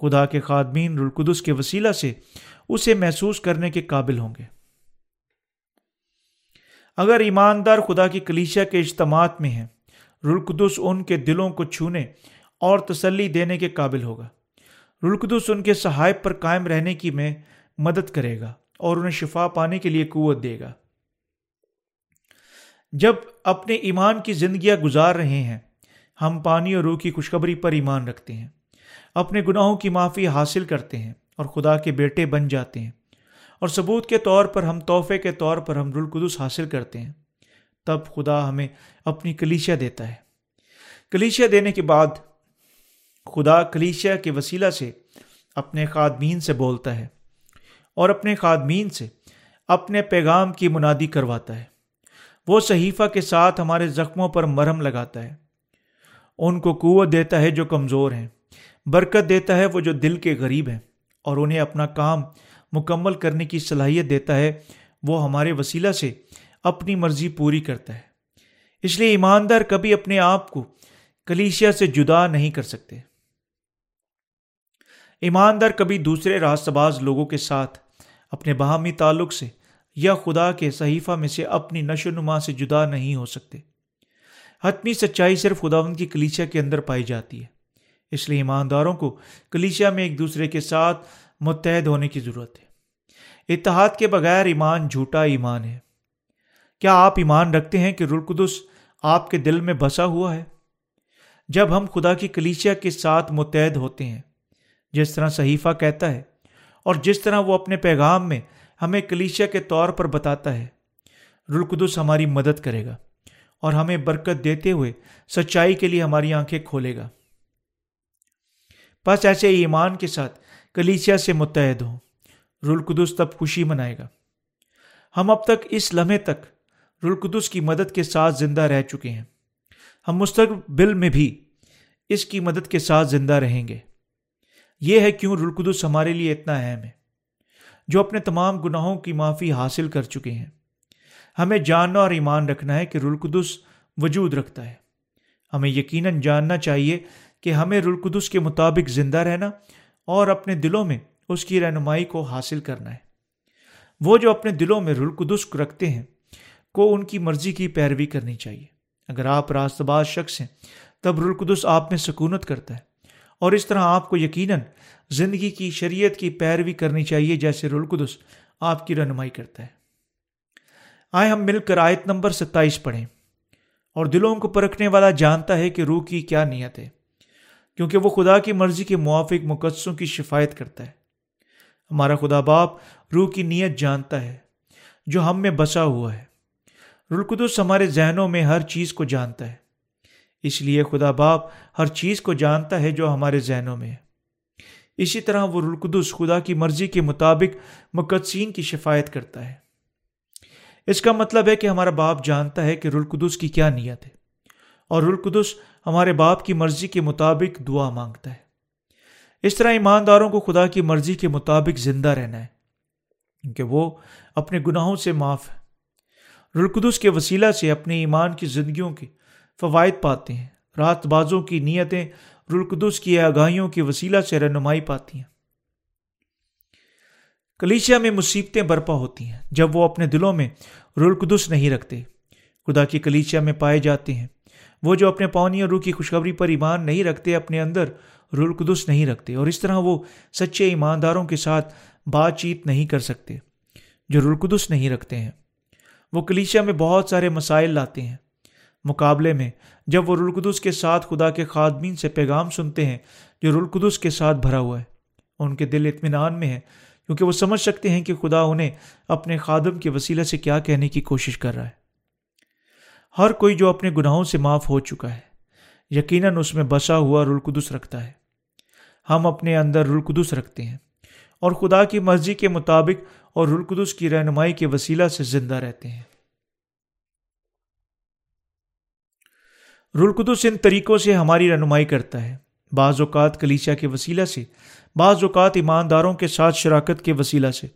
خدا کے خادمین رلقدس کے وسیلہ سے اسے محسوس کرنے کے قابل ہوں گے۔ اگر ایماندار خدا کی کلیشیا کے اجتماعات میں ہیں رلقدس ان کے دلوں کو چھونے اور تسلی دینے کے قابل ہوگا۔ رلقدس ان کے صحائب پر قائم رہنے کی میں مدد کرے گا اور انہیں شفا پانے کے لیے قوت دے گا۔ جب اپنے ایمان کی زندگیاں گزار رہے ہیں، ہم پانی اور روح کی خوشخبری پر ایمان رکھتے ہیں، اپنے گناہوں کی معافی حاصل کرتے ہیں اور خدا کے بیٹے بن جاتے ہیں۔ اور ثبوت کے طور پر ہم، تحفے کے طور پر ہم رلقدس حاصل کرتے ہیں۔ تب خدا ہمیں اپنی کلیشیا دیتا ہے۔ کلیشیا دینے کے بعد خدا کلیشیا کے وسیلہ سے اپنے خادمین سے بولتا ہے اور اپنے خادمین سے اپنے پیغام کی منادی کرواتا ہے۔ وہ صحیفہ کے ساتھ ہمارے زخموں پر مرہم لگاتا ہے۔ ان کو قوت دیتا ہے جو کمزور ہیں، برکت دیتا ہے وہ جو دل کے غریب ہیں، اور انہیں اپنا کام مکمل کرنے کی صلاحیت دیتا ہے، وہ ہمارے وسیلہ سے اپنی مرضی پوری کرتا ہے۔ اس لیے ایماندار کبھی اپنے آپ کو کلیشیا سے جدا نہیں کر سکتے۔ ایماندار کبھی دوسرے راست باز لوگوں کے ساتھ اپنے باہمی تعلق سے یا خدا کے صحیفہ میں سے اپنی نشو نما سے جدا نہیں ہو سکتے۔ حتمی سچائی صرف خداون کی کلیچیا کے اندر پائی جاتی ہے۔ اس لیے ایمانداروں کو کلیچیا میں ایک دوسرے کے ساتھ متحد ہونے کی ضرورت ہے۔ اتحاد کے بغیر ایمان جھوٹا ایمان ہے۔ کیا آپ ایمان رکھتے ہیں کہ رلقدس آپ کے دل میں بسا ہوا ہے؟ جب ہم خدا کی کلیچیا کے ساتھ متحد ہوتے ہیں، جس طرح صحیفہ کہتا ہے اور جس طرح وہ اپنے پیغام میں ہمیں کلیشیا کے طور پر بتاتا ہے۔ رلقدس ہماری مدد کرے گا اور ہمیں برکت دیتے ہوئے سچائی کے لیے ہماری آنکھیں کھولے گا۔ بس ایسے ایمان کے ساتھ کلیچیا سے متحد ہوں۔ رلقدس تب خوشی منائے گا۔ ہم اب تک اس لمحے تک رلقدس کی مدد کے ساتھ زندہ رہ چکے ہیں۔ ہم مستقبل میں بھی اس کی مدد کے ساتھ زندہ رہیں گے۔ یہ ہے کیوں رلقدس ہمارے لیے اتنا اہم ہے۔ جو اپنے تمام گناہوں کی معافی حاصل کر چکے ہیں۔ ہمیں جاننا اور ایمان رکھنا ہے کہ رلقدس وجود رکھتا ہے۔ ہمیں یقیناً جاننا چاہیے کہ ہمیں رلقدس کے مطابق زندہ رہنا اور اپنے دلوں میں اس کی رہنمائی کو حاصل کرنا ہے۔ وہ جو اپنے دلوں میں رلقدس رکھتے ہیں، کو ان کی مرضی کی پیروی کرنی چاہیے۔ اگر آپ راست باز شخص ہیں، تب رلقدس آپ میں سکونت کرتا ہے۔ اور اس طرح آپ کو یقیناً زندگی کی شریعت کی پیروی کرنی چاہیے جیسے رلقدس آپ کی رہنمائی کرتا ہے۔ آئے ہم مل کر آیت نمبر ستائیس پڑھیں۔ اور دلوں کو پرکھنے والا جانتا ہے کہ روح کی کیا نیت ہے، کیونکہ وہ خدا کی مرضی کے موافق مقدسوں کی شفایت کرتا ہے۔ ہمارا خدا باپ روح کی نیت جانتا ہے جو ہم میں بسا ہوا ہے۔ رلقدس ہمارے ذہنوں میں ہر چیز کو جانتا ہے۔ اس لیے خدا باپ ہر چیز کو جانتا ہے جو ہمارے ذہنوں میں ہے۔ اسی طرح وہ رلقدس خدا کی مرضی کے مطابق مقدسین کی شفایت کرتا ہے۔ اس کا مطلب ہے کہ ہمارا باپ جانتا ہے کہ رلقدس کی کیا نیت ہے اور رلقدس ہمارے باپ کی مرضی کے مطابق دعا مانگتا ہے۔ اس طرح ایمانداروں کو خدا کی مرضی کے مطابق زندہ رہنا ہے، کیونکہ وہ اپنے گناہوں سے معاف ہے۔ رلقدس کے وسیلہ سے اپنے ایمان کی زندگیوں کے فوائد پاتے ہیں۔ رات بازوں کی نیتیں رلقدس کی آگاہیوں کے وسیلہ سے رہنمائی پاتی ہیں۔ کلیشیا میں مصیبتیں برپا ہوتی ہیں۔ جب وہ اپنے دلوں میں رلقدس نہیں رکھتے، خدا کی کلیچیا میں پائے جاتے ہیں۔ وہ جو اپنے پانی اور روح کی خوشخبری پر ایمان نہیں رکھتے، اپنے اندر رلقدس نہیں رکھتے اور اس طرح وہ سچے ایمانداروں کے ساتھ بات چیت نہیں کر سکتے جو رلقدس نہیں رکھتے ہیں۔ وہ کلیشیا میں بہت سارے مسائل لاتے ہیں۔ مقابلے میں، جب وہ رلقدس کے ساتھ خدا کے خادمین سے پیغام سنتے ہیں، جو رلقدس کے ساتھ بھرا ہوا ہے۔ ان کے دل اطمینان میں ہے کیونکہ وہ سمجھ سکتے ہیں کہ خدا انہیں اپنے خادم کے وسیلے سے کیا کہنے کی کوشش کر رہا ہے۔ ہر کوئی جو اپنے گناہوں سے معاف ہو چکا ہے، یقیناً اس میں بسا ہوا رلقدس رکھتا ہے۔ ہم اپنے اندر رلقدس رکھتے ہیں، اور خدا کی مرضی کے مطابق اور رلقدس کی رہنمائی کے وسیلہ سے زندہ رہتے ہیں۔ رلقدس ان طریقوں سے ہماری رہنمائی کرتا ہے۔ بعض اوقات کلیچا کے وسیلہ سے، بعض اوقات ایمانداروں کے ساتھ شراکت کے وسیلہ سے،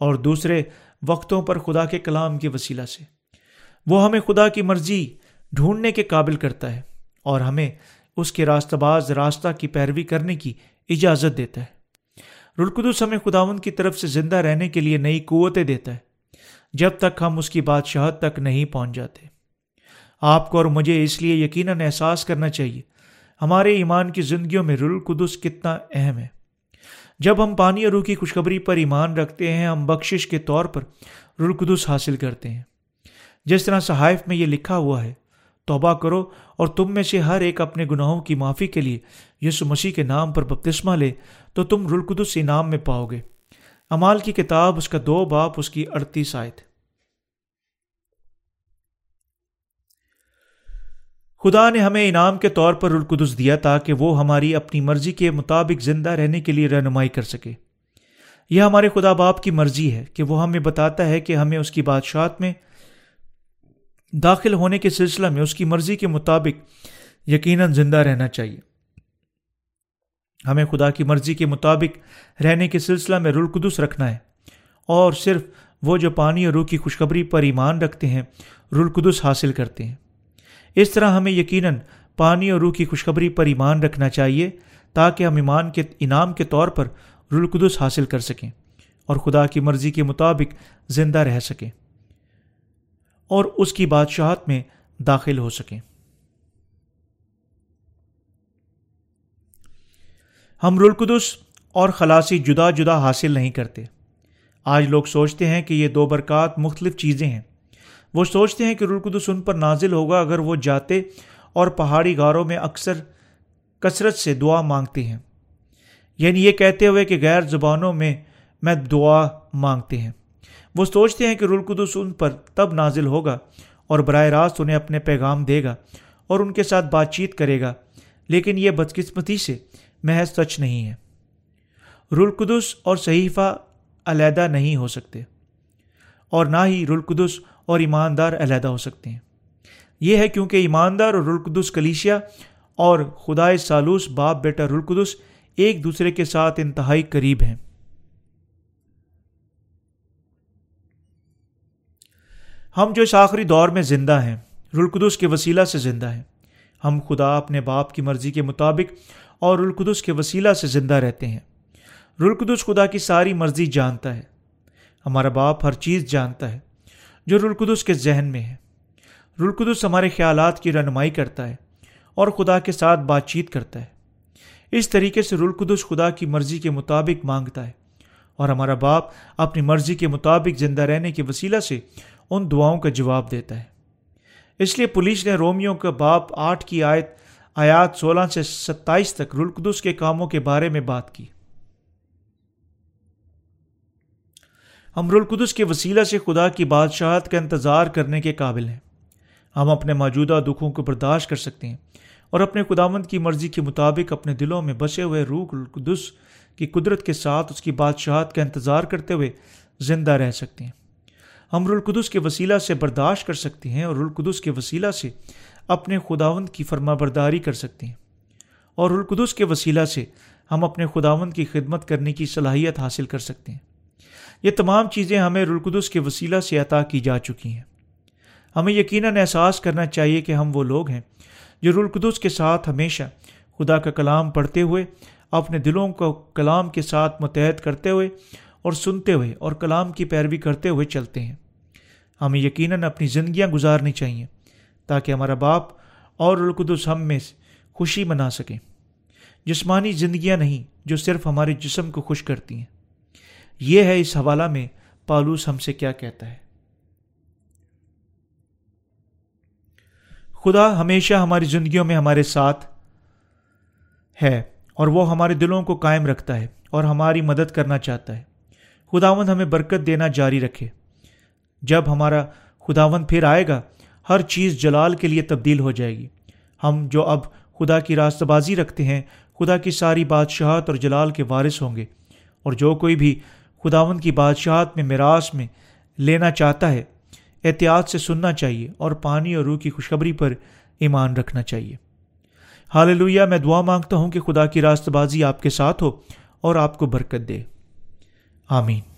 اور دوسرے وقتوں پر خدا کے کلام کے وسیلہ سے۔ وہ ہمیں خدا کی مرضی ڈھونڈنے کے قابل کرتا ہے، اور ہمیں اس کے راستہ باز راستہ کی پیروی کرنے کی اجازت دیتا ہے۔ رلقدس ہمیں خداون کی طرف سے زندہ رہنے کے لیے نئی قوتیں دیتا ہے، جب تک ہم اس کی بادشاہت تک نہیں پہنچ جاتے۔ آپ کو اور مجھے اس لیے یقیناً احساس کرنا چاہیے۔ ہمارے ایمان کی زندگیوں میں رلقدس کتنا اہم ہے۔ جب ہم پانی اور روح کی خوشخبری پر ایمان رکھتے ہیں، ہم بخشش کے طور پر رلقدس حاصل کرتے ہیں۔ جس طرح صحائف میں یہ لکھا ہوا ہے، توبہ کرو اور تم میں سے ہر ایک اپنے گناہوں کی معافی کے لیے یسو مسیح کے نام پر بپتسمہ لے، تو تم رلقدس انعام میں پاؤ گے۔ امال کی کتاب، اس کا دو باپ، اس کی اڑتیس آیت۔ خدا نے ہمیں انعام کے طور پر رلقدس دیا تاکہ وہ ہماری اپنی مرضی کے مطابق زندہ رہنے کے لیے رہنمائی کر سکے۔ یہ ہمارے خدا باپ کی مرضی ہے کہ وہ ہمیں بتاتا ہے کہ ہمیں اس کی بادشاہت میں داخل ہونے کے سلسلہ میں اس کی مرضی کے مطابق یقیناً زندہ رہنا چاہیے۔ ہمیں خدا کی مرضی کے مطابق رہنے کے سلسلہ میں رلقدس رکھنا ہے۔ اور صرف وہ جو پانی اور روح کی خوشخبری پر ایمان رکھتے ہیں رلقدس حاصل کرتے ہیں۔ اس طرح ہمیں یقیناً پانی اور روح کی خوشخبری پر ایمان رکھنا چاہیے تاکہ ہم ایمان کے انعام کے طور پر رلقدس حاصل کر سکیں اور خدا کی مرضی کے مطابق زندہ رہ سکیں اور اس کی بادشاہت میں داخل ہو سکیں۔ ہم رلقدس اور خلاصی جدا جدا حاصل نہیں کرتے۔ آج لوگ سوچتے ہیں کہ یہ دو برکات مختلف چیزیں ہیں۔ وہ سوچتے ہیں کہ رلقدس ان پر نازل ہوگا اگر وہ جاتے اور پہاڑی غاروں میں اکثر کثرت سے دعا مانگتے ہیں۔ یعنی یہ کہتے ہوئے کہ غیر زبانوں میں میں دعا مانگتے ہیں۔ وہ سوچتے ہیں کہ رلقدس ان پر تب نازل ہوگا اور براہ راست انہیں اپنے پیغام دے گا اور ان کے ساتھ بات چیت کرے گا، لیکن یہ بدقسمتی سے محض سچ نہیں ہے۔ رلقدس اور صحیفہ علیحدہ نہیں ہو سکتے، اور نہ ہی رلقدس اور ایماندار علیحدہ ہو سکتے ہیں۔ یہ ہے کیونکہ ایماندار اور رلقدس کلیشیا اور خدائے سالوس باپ بیٹا رلقدس ایک دوسرے کے ساتھ انتہائی قریب ہیں۔ ہم جو اس آخری دور میں زندہ ہیں رلقدس کے وسیلہ سے زندہ ہیں۔ ہم خدا اپنے باپ کی مرضی کے مطابق اور رلقدس کے وسیلہ سے زندہ رہتے ہیں۔ رلقدس خدا کی ساری مرضی جانتا ہے۔ ہمارا باپ ہر چیز جانتا ہے۔ جو رلقدس کے ذہن میں ہے۔ رلقدس ہمارے خیالات کی رہنمائی کرتا ہے اور خدا کے ساتھ بات چیت کرتا ہے۔ اس طریقے سے رلقدس خدا کی مرضی کے مطابق مانگتا ہے اور ہمارا باپ اپنی مرضی کے مطابق زندہ رہنے کے وسیلہ سے ان دعاؤں کا جواب دیتا ہے۔ اس لیے پولیس نے رومیو کا باپ آٹھ کی آیت، آیات سولہ سے ستائیس تک رلقدس کے کاموں کے بارے میں بات کی۔ ہم رلقدس کے وسیلہ سے خدا کی بادشاہت کا انتظار کرنے کے قابل ہیں۔ ہم اپنے موجودہ دکھوں کو برداشت کر سکتے ہیں اور اپنے خداوند کی مرضی کے مطابق اپنے دلوں میں بسے ہوئے روح القدس کی قدرت کے ساتھ اس کی بادشاہت کا انتظار کرتے ہوئے زندہ رہ سکتے ہیں۔ ہم رلقدس کے وسیلہ سے برداشت کر سکتے ہیں اور رلقدس کے وسیلہ سے اپنے خداوند کی فرما برداری کر سکتے ہیں۔ اور رلقدس کے وسیلہ سے ہم اپنے خداوند کی خدمت کرنے کی صلاحیت حاصل کر سکتے ہیں۔ یہ تمام چیزیں ہمیں رلقدس کے وسیلہ سے عطا کی جا چکی ہیں۔ ہمیں یقیناً احساس کرنا چاہیے کہ ہم وہ لوگ ہیں جو رلقدس کے ساتھ ہمیشہ خدا کا کلام پڑھتے ہوئے، اپنے دلوں کو کلام کے ساتھ متحد کرتے ہوئے اور سنتے ہوئے اور کلام کی پیروی کرتے ہوئے چلتے ہیں۔ ہمیں یقیناً اپنی زندگیاں گزارنی چاہیے تاکہ ہمارا باپ اور القدس ہم میں خوشی منا سکیں۔ جسمانی زندگیاں نہیں جو صرف ہمارے جسم کو خوش کرتی ہیں۔ یہ ہے اس حوالہ میں پالوس ہم سے کیا کہتا ہے۔ خدا ہمیشہ ہماری زندگیوں میں ہمارے ساتھ ہے اور وہ ہمارے دلوں کو قائم رکھتا ہے اور ہماری مدد کرنا چاہتا ہے۔ خداوند ہمیں برکت دینا جاری رکھے۔ جب ہمارا خداوند پھر آئے گا، ہر چیز جلال کے لیے تبدیل ہو جائے گی۔ ہم جو اب خدا کی راست بازی رکھتے ہیں، خدا کی ساری بادشاہت اور جلال کے وارث ہوں گے۔ اور جو کوئی بھی خداون کی بادشاہت میں میراث میں لینا چاہتا ہے۔ احتیاط سے سننا چاہیے اور پانی اور روح کی خوشخبری پر ایمان رکھنا چاہیے۔ حال میں دعا مانگتا ہوں کہ خدا کی راست بازی آپ کے ساتھ ہو اور آپ کو برکت دے۔ آمین۔